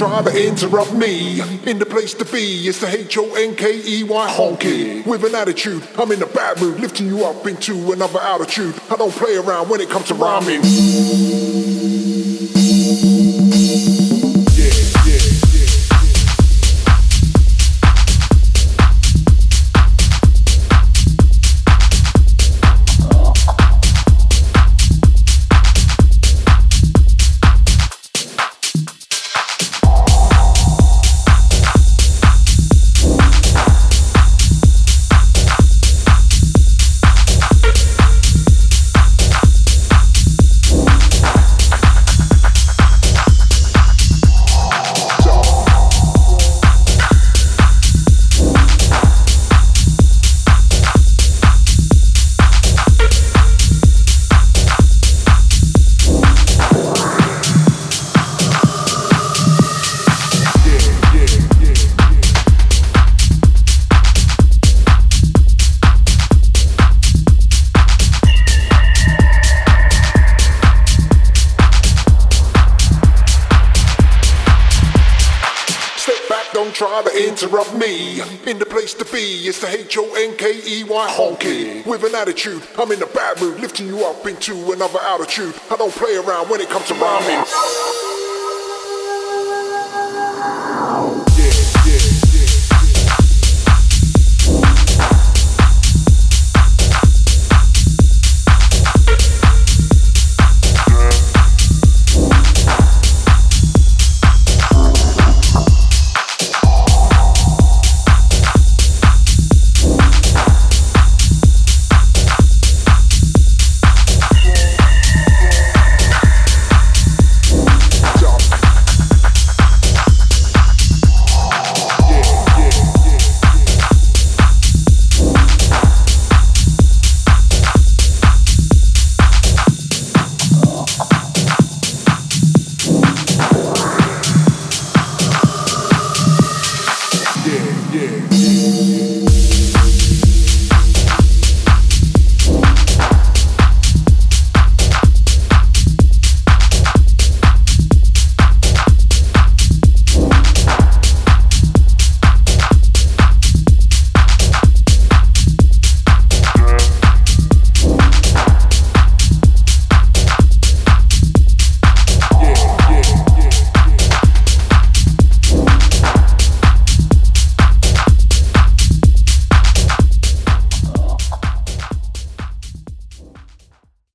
try to interrupt me. In the place to be, it's the H O N K E Y honky. With an attitude, I'm in a bad mood, lifting you up into another altitude. I don't play around when it comes to rhyming. Don't try to interrupt me. In the place to be, it's the H O N K E Y honky. With an attitude, I'm in a bad mood, lifting you up into another altitude. I don't play around when it comes to rhyming.